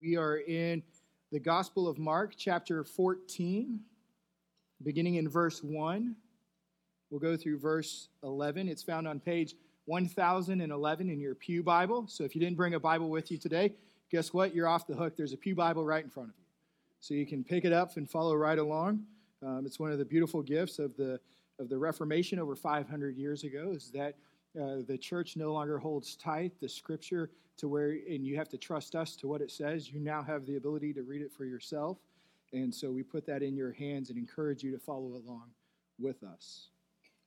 We are in the Gospel of Mark, chapter 14, beginning in verse 1. We'll go through verse 11. It's found on page 1011 in your Pew Bible. So if you didn't bring a Bible with you today, guess what? You're off the hook. There's a Pew Bible right in front of you. So you can pick it up and follow right along. Um, it's one of the beautiful gifts of the, of the Reformation over 500 years ago, is that uh, the church no longer holds tight the scripture to where, and you have to trust us to what it says. You now have the ability to read it for yourself. And so we put that in your hands and encourage you to follow along with us.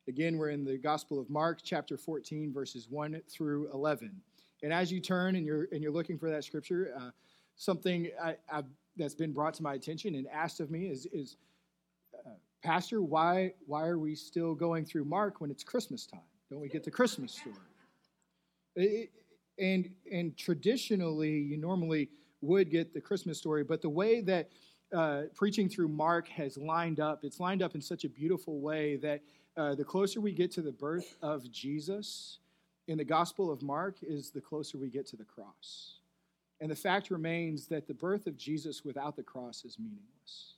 Again, we're in the Gospel of Mark, chapter 14, verses 1 through 11. And as you turn and you're, and you're looking for that scripture, uh, something I, that's been brought to my attention and asked of me is, is uh, Pastor, why, why are we still going through Mark when it's Christmas time? Don't we get the Christmas story? It, and and traditionally you normally would get the christmas story but the way that uh, preaching through mark has lined up it's lined up in such a beautiful way that uh, the closer we get to the birth of jesus in the gospel of mark is the closer we get to the cross and the fact remains that the birth of jesus without the cross is meaningless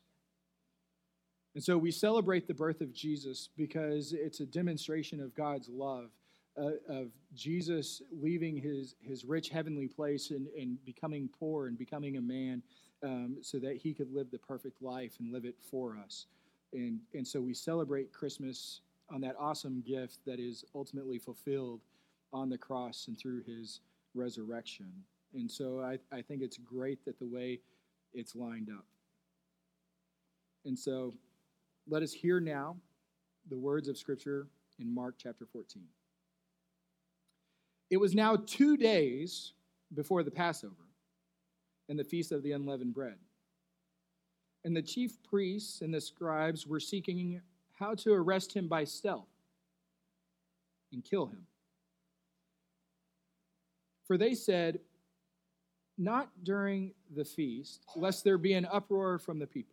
and so we celebrate the birth of jesus because it's a demonstration of god's love uh, of Jesus leaving his, his rich heavenly place and, and becoming poor and becoming a man um, so that he could live the perfect life and live it for us. And, and so we celebrate Christmas on that awesome gift that is ultimately fulfilled on the cross and through his resurrection. And so I, I think it's great that the way it's lined up. And so let us hear now the words of Scripture in Mark chapter 14. It was now two days before the Passover and the feast of the unleavened bread. And the chief priests and the scribes were seeking how to arrest him by stealth and kill him. For they said, Not during the feast, lest there be an uproar from the people.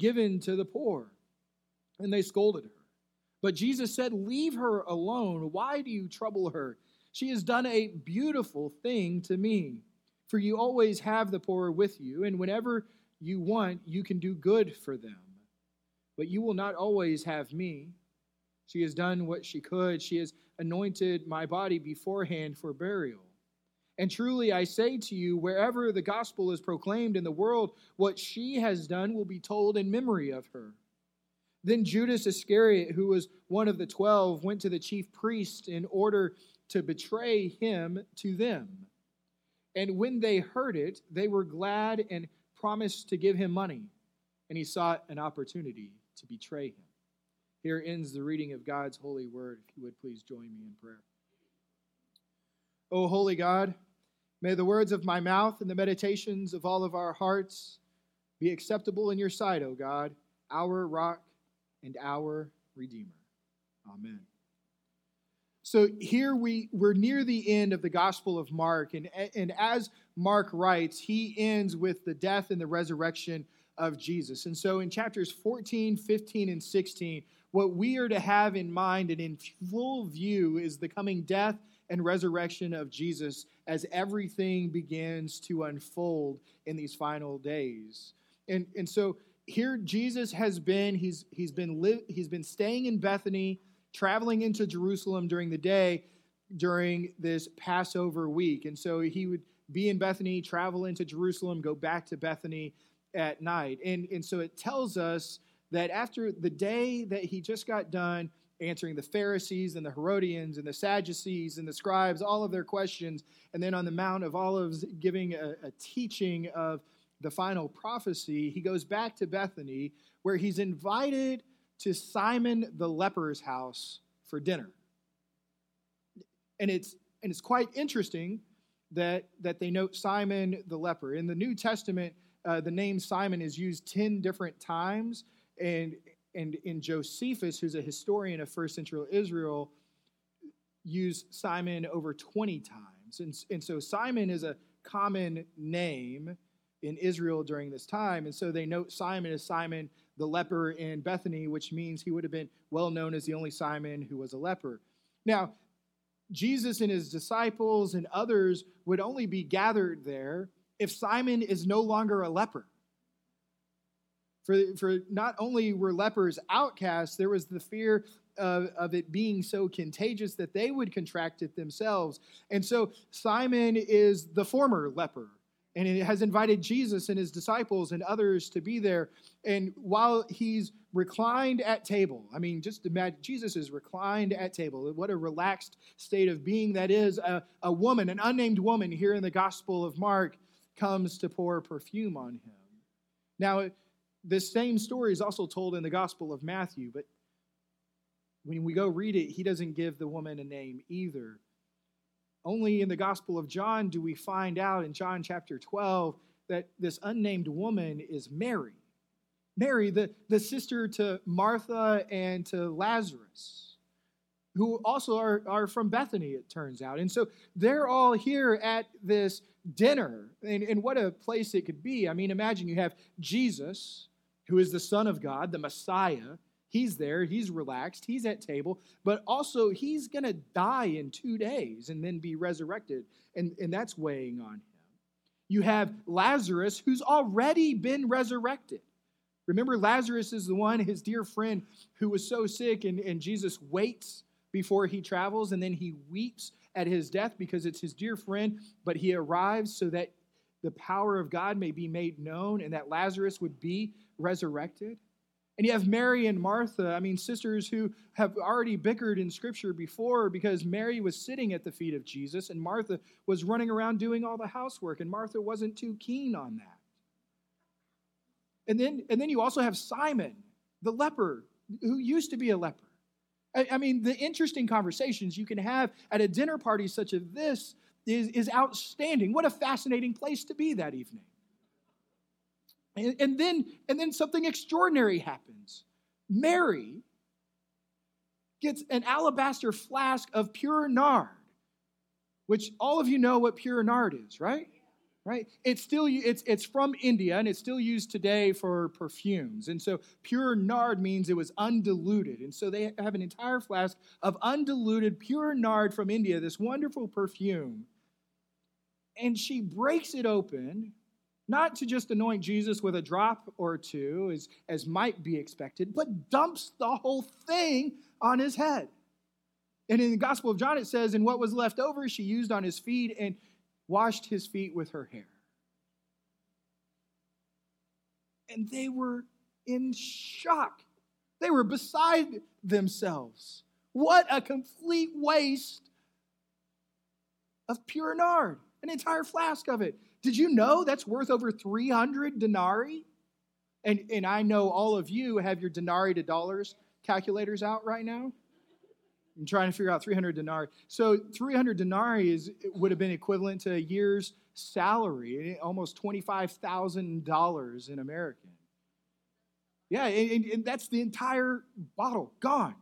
given to the poor. And they scolded her. But Jesus said, Leave her alone. Why do you trouble her? She has done a beautiful thing to me. For you always have the poor with you, and whenever you want, you can do good for them. But you will not always have me. She has done what she could. She has anointed my body beforehand for burial. And truly I say to you, wherever the gospel is proclaimed in the world, what she has done will be told in memory of her. Then Judas Iscariot, who was one of the twelve, went to the chief priest in order to betray him to them. And when they heard it, they were glad and promised to give him money. And he sought an opportunity to betray him. Here ends the reading of God's holy word. If you would please join me in prayer. O holy God, may the words of my mouth and the meditations of all of our hearts be acceptable in your sight, O God, our rock and our Redeemer. Amen. So here we, we're near the end of the Gospel of Mark, and, and as Mark writes, he ends with the death and the resurrection of Jesus. And so in chapters 14, 15, and 16, what we are to have in mind and in full view is the coming death and resurrection of Jesus as everything begins to unfold in these final days. And, and so here Jesus has been he's he's been li- he's been staying in Bethany, traveling into Jerusalem during the day during this Passover week. And so he would be in Bethany, travel into Jerusalem, go back to Bethany at night. And and so it tells us that after the day that he just got done answering the Pharisees and the Herodians and the Sadducees and the scribes, all of their questions, and then on the Mount of Olives giving a, a teaching of the final prophecy, he goes back to Bethany where he's invited to Simon the leper's house for dinner. And it's and it's quite interesting that, that they note Simon the leper. In the New Testament, uh, the name Simon is used 10 different times. And, and in Josephus, who's a historian of first century Israel, used Simon over 20 times. And, and so Simon is a common name in Israel during this time. And so they note Simon as Simon the leper in Bethany, which means he would have been well known as the only Simon who was a leper. Now, Jesus and his disciples and others would only be gathered there if Simon is no longer a leper. For, for not only were lepers outcasts, there was the fear of, of it being so contagious that they would contract it themselves. And so Simon is the former leper and he has invited Jesus and his disciples and others to be there. And while he's reclined at table, I mean, just imagine Jesus is reclined at table. What a relaxed state of being that is. A, a woman, an unnamed woman here in the Gospel of Mark, comes to pour perfume on him. Now, this same story is also told in the Gospel of Matthew, but when we go read it, he doesn't give the woman a name either. Only in the Gospel of John do we find out in John chapter 12 that this unnamed woman is Mary. Mary, the, the sister to Martha and to Lazarus, who also are, are from Bethany, it turns out. And so they're all here at this dinner. And, and what a place it could be. I mean, imagine you have Jesus, who is the Son of God, the Messiah, He's there, he's relaxed, he's at table, but also he's going to die in two days and then be resurrected. And, and that's weighing on him. You have Lazarus, who's already been resurrected. Remember, Lazarus is the one, his dear friend, who was so sick, and, and Jesus waits before he travels, and then he weeps at his death because it's his dear friend, but he arrives so that the power of God may be made known and that Lazarus would be resurrected. And you have Mary and Martha, I mean, sisters who have already bickered in Scripture before because Mary was sitting at the feet of Jesus and Martha was running around doing all the housework, and Martha wasn't too keen on that. And then, and then you also have Simon, the leper, who used to be a leper. I, I mean, the interesting conversations you can have at a dinner party such as this is, is outstanding. What a fascinating place to be that evening. And, and, then, and then something extraordinary happens. Mary gets an alabaster flask of pure nard, which all of you know what pure nard is, right? Right? It's still it's it's from India and it's still used today for perfumes. And so pure nard means it was undiluted. And so they have an entire flask of undiluted pure nard from India, this wonderful perfume. And she breaks it open not to just anoint Jesus with a drop or two, as, as might be expected, but dumps the whole thing on his head. And in the Gospel of John, it says, And what was left over, she used on his feet and washed his feet with her hair. And they were in shock. They were beside themselves. What a complete waste of pure nard, an entire flask of it. Did you know that's worth over 300 denarii? And, and I know all of you have your denarii to dollars calculators out right now. I'm trying to figure out 300 denarii. So 300 denarii is, would have been equivalent to a year's salary, almost $25,000 in American. Yeah, and, and, that's the entire bottle gone.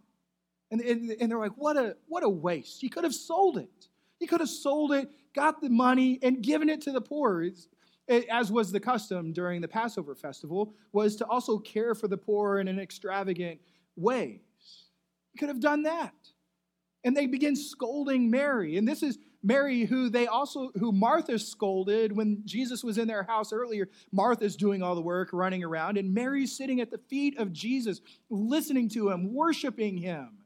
And, and, and they're like, what a, what a waste. You could have sold it. You could have sold it, got the money, and given it to the poor. As was the custom during the Passover festival, was to also care for the poor in an extravagant ways. You could have done that. And they begin scolding Mary. And this is Mary who they also who Martha scolded when Jesus was in their house earlier. Martha's doing all the work, running around, and Mary's sitting at the feet of Jesus, listening to him, worshiping him.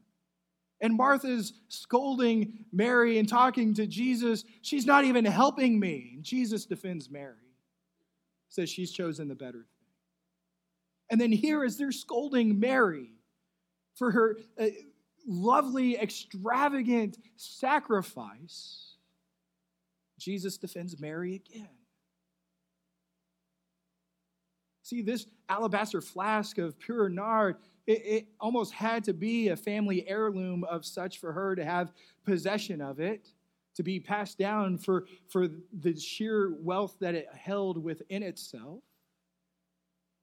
And Martha's scolding Mary and talking to Jesus. She's not even helping me. And Jesus defends Mary, says she's chosen the better thing. And then here, as they're scolding Mary for her uh, lovely, extravagant sacrifice, Jesus defends Mary again. See, this alabaster flask of pure nard it, it, almost had to be a family heirloom of such for her to have possession of it. to be passed down for, for the sheer wealth that it held within itself.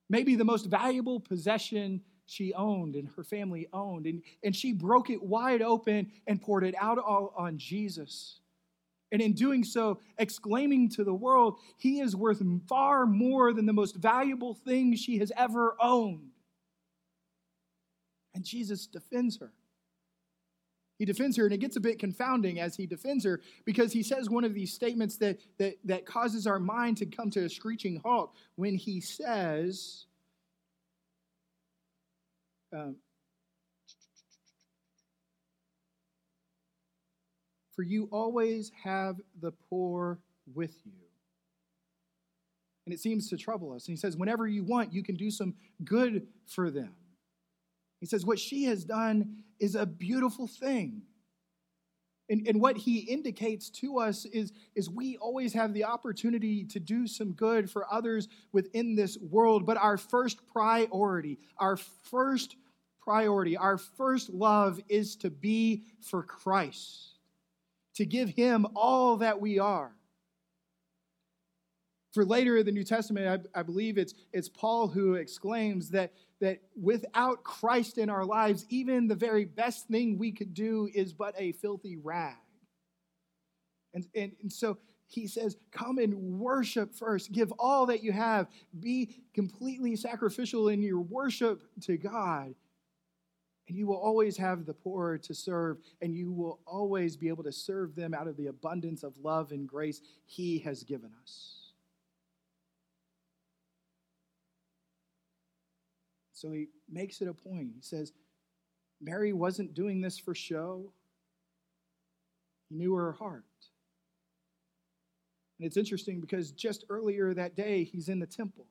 Maybe the most valuable possession she owned and her family owned. And, and she broke it wide open and poured it out all on Jesus. And in doing so, exclaiming to the world, He is worth far more than the most valuable thing she has ever owned. And Jesus defends her. He defends her, and it gets a bit confounding as he defends her because he says one of these statements that, that, that causes our mind to come to a screeching halt when he says, um, For you always have the poor with you. And it seems to trouble us. And he says, Whenever you want, you can do some good for them. He says, What she has done is a beautiful thing. And, and what he indicates to us is, is we always have the opportunity to do some good for others within this world. But our first priority, our first priority, our first love is to be for Christ, to give him all that we are. For later in the New Testament, I, I believe it's, it's Paul who exclaims that, that without Christ in our lives, even the very best thing we could do is but a filthy rag. And, and, and so he says, Come and worship first. Give all that you have. Be completely sacrificial in your worship to God. And you will always have the poor to serve, and you will always be able to serve them out of the abundance of love and grace he has given us. So he makes it a point. He says, Mary wasn't doing this for show, he knew her heart. And it's interesting because just earlier that day, he's in the temple,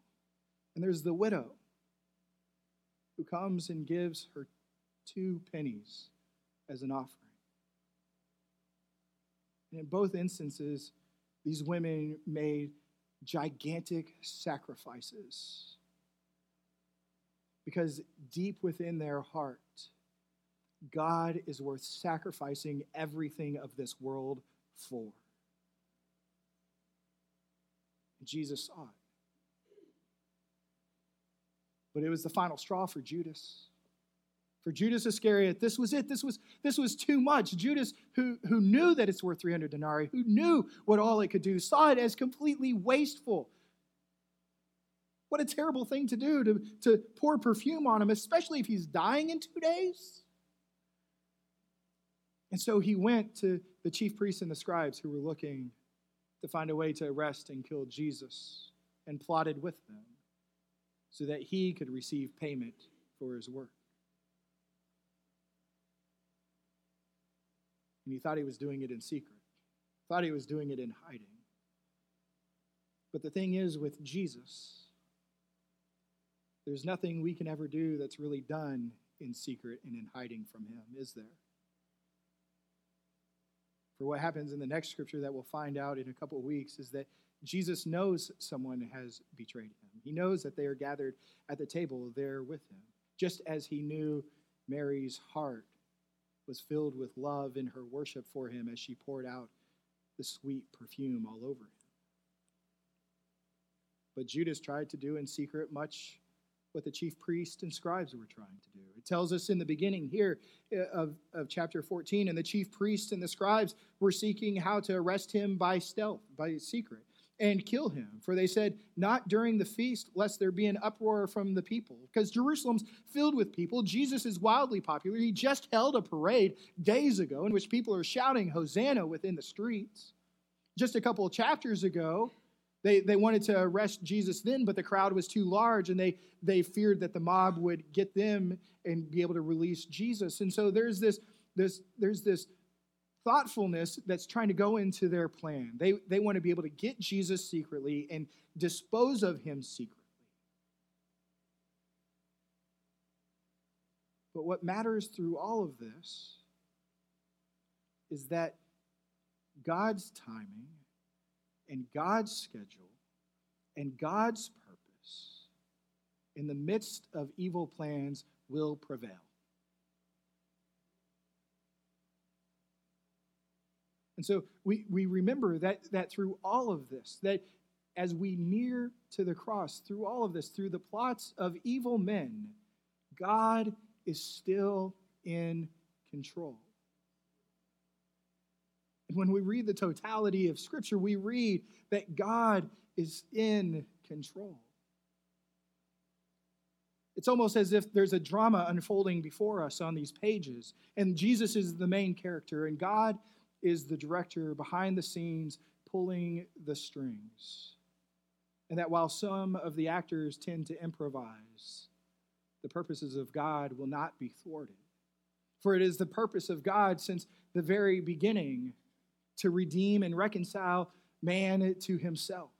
and there's the widow who comes and gives her two pennies as an offering. And in both instances, these women made gigantic sacrifices because deep within their heart, God is worth sacrificing everything of this world for. Jesus saw it. But it was the final straw for Judas. For Judas Iscariot, this was it. This was, this was too much. Judas, who, who knew that it's worth 300 denarii, who knew what all it could do, saw it as completely wasteful. What a terrible thing to do to, to pour perfume on him, especially if he's dying in two days. And so he went to the chief priests and the scribes who were looking to find a way to arrest and kill Jesus and plotted with them so that he could receive payment for his work. And he thought he was doing it in secret, thought he was doing it in hiding. But the thing is, with Jesus, there's nothing we can ever do that's really done in secret and in hiding from Him, is there? For what happens in the next scripture that we'll find out in a couple of weeks is that Jesus knows someone has betrayed him. He knows that they are gathered at the table there with him, just as he knew Mary's heart was filled with love in her worship for him as she poured out the sweet perfume all over him. But Judas tried to do in secret much what the chief priests and scribes were trying to do. It tells us in the beginning here uh, of, of chapter 14, and the chief priests and the scribes were seeking how to arrest him by stealth, by secret, and kill him. For they said, Not during the feast, lest there be an uproar from the people. Because Jerusalem's filled with people. Jesus is wildly popular. He just held a parade days ago in which people are shouting Hosanna within the streets. Just a couple of chapters ago, they, they wanted to arrest Jesus then, but the crowd was too large and they, they feared that the mob would get them and be able to release Jesus. And so there's this, this, there's this thoughtfulness that's trying to go into their plan. They, they want to be able to get Jesus secretly and dispose of him secretly. But what matters through all of this is that God's timing and God's schedule and God's purpose in the midst of evil plans will prevail. And so we, we remember that, that through all of this, that as we near to the cross, through all of this, through the plots of evil men, God is still in control. And when we read the totality of Scripture, we read that God is in control. It's almost as if there's a drama unfolding before us on these pages, and Jesus is the main character, and God is the director behind the scenes pulling the strings. And that while some of the actors tend to improvise, the purposes of God will not be thwarted. For it is the purpose of God since the very beginning to redeem and reconcile man to himself.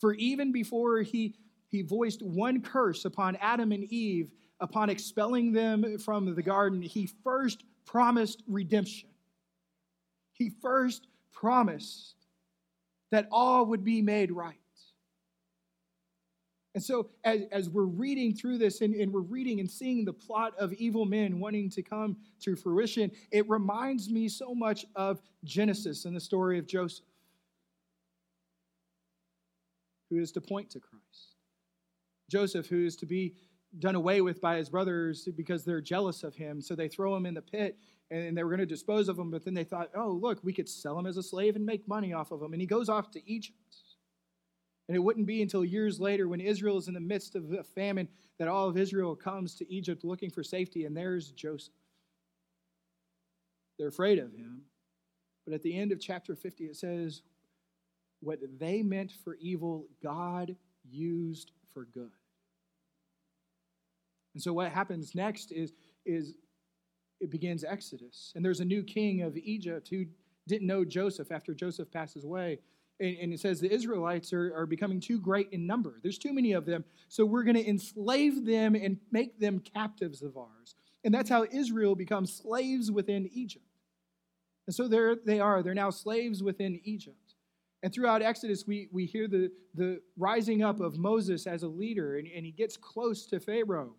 For even before he, he voiced one curse upon Adam and Eve, upon expelling them from the garden, he first promised redemption. He first promised that all would be made right. And so, as, as we're reading through this and, and we're reading and seeing the plot of evil men wanting to come to fruition, it reminds me so much of Genesis and the story of Joseph, who is to point to Christ. Joseph, who is to be done away with by his brothers because they're jealous of him. So they throw him in the pit and they were going to dispose of him. But then they thought, oh, look, we could sell him as a slave and make money off of him. And he goes off to Egypt. And it wouldn't be until years later, when Israel is in the midst of a famine, that all of Israel comes to Egypt looking for safety, and there's Joseph. They're afraid of him. But at the end of chapter 50, it says, What they meant for evil, God used for good. And so what happens next is, is it begins Exodus. And there's a new king of Egypt who didn't know Joseph after Joseph passes away and, and it says the Israelites are, are becoming too great in number. There's too many of them, so we're going to enslave them and make them captives of ours. And that's how Israel becomes slaves within Egypt. And so there they are. They're now slaves within Egypt. And throughout Exodus, we, we hear the, the rising up of Moses as a leader, and, and he gets close to Pharaoh.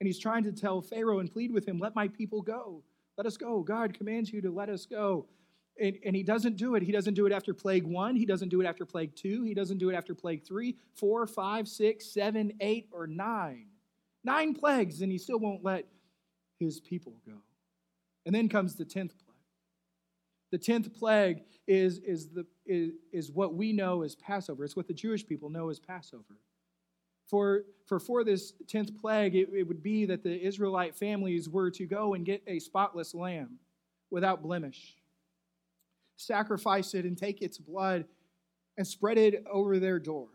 And he's trying to tell Pharaoh and plead with him, Let my people go. Let us go. God commands you to let us go. And, and, he doesn't do it. He doesn't do it after plague one. He doesn't do it after plague two. He doesn't do it after plague three, four, five, six, seven, eight, or nine. Nine plagues, and he still won't let his people go. And then comes the tenth plague. The tenth plague is, is, the, is, is what we know as Passover. It's what the Jewish people know as Passover. For, for, for this tenth plague, it, it would be that the Israelite families were to go and get a spotless lamb without blemish sacrifice it and take its blood and spread it over their door.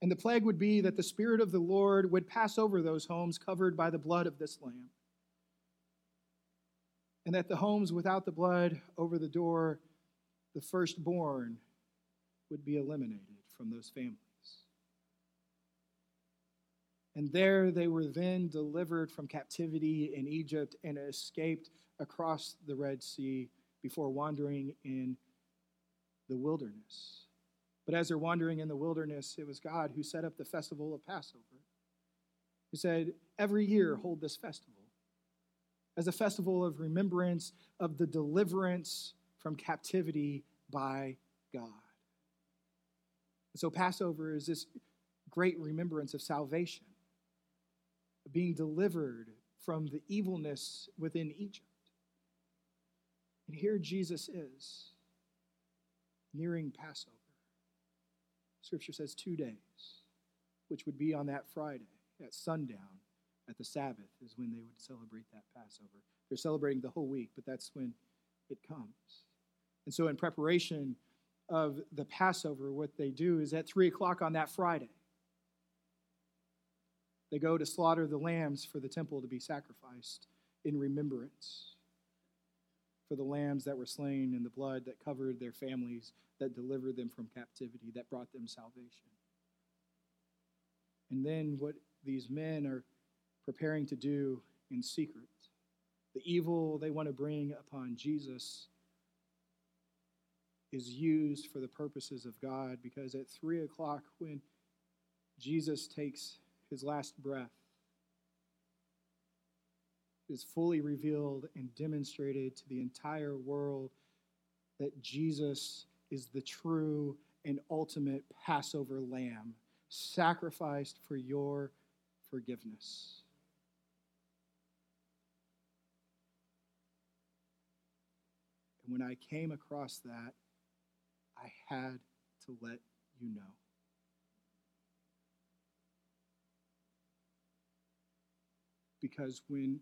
And the plague would be that the Spirit of the Lord would pass over those homes covered by the blood of this lamb. And that the homes without the blood over the door, the firstborn, would be eliminated from those families. And there they were then delivered from captivity in Egypt and escaped across the Red Sea before wandering in the wilderness. But as they're wandering in the wilderness, it was God who set up the festival of Passover, He said, Every year hold this festival as a festival of remembrance of the deliverance from captivity by God. so, Passover is this great remembrance of salvation, being delivered from the evilness within Egypt. And here Jesus is, nearing Passover. Scripture says two days, which would be on that Friday at sundown at the Sabbath, is when they would celebrate that Passover. They're celebrating the whole week, but that's when it comes. And so, in preparation of the Passover, what they do is at 3 o'clock on that Friday, they go to slaughter the lambs for the temple to be sacrificed in remembrance for the lambs that were slain and the blood that covered their families, that delivered them from captivity, that brought them salvation. And then what these men are preparing to do in secret, the evil they want to bring upon Jesus is used for the purposes of God because at three o'clock, when Jesus takes his last breath, is fully revealed and demonstrated to the entire world that Jesus is the true and ultimate Passover lamb, sacrificed for your forgiveness. And when I came across that, I had to let you know. Because when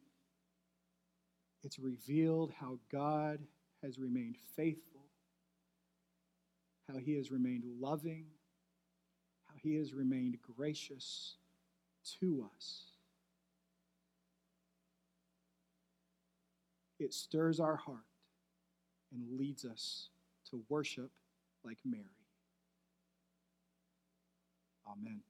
it's revealed how God has remained faithful, how he has remained loving, how he has remained gracious to us. It stirs our heart and leads us to worship like Mary. Amen.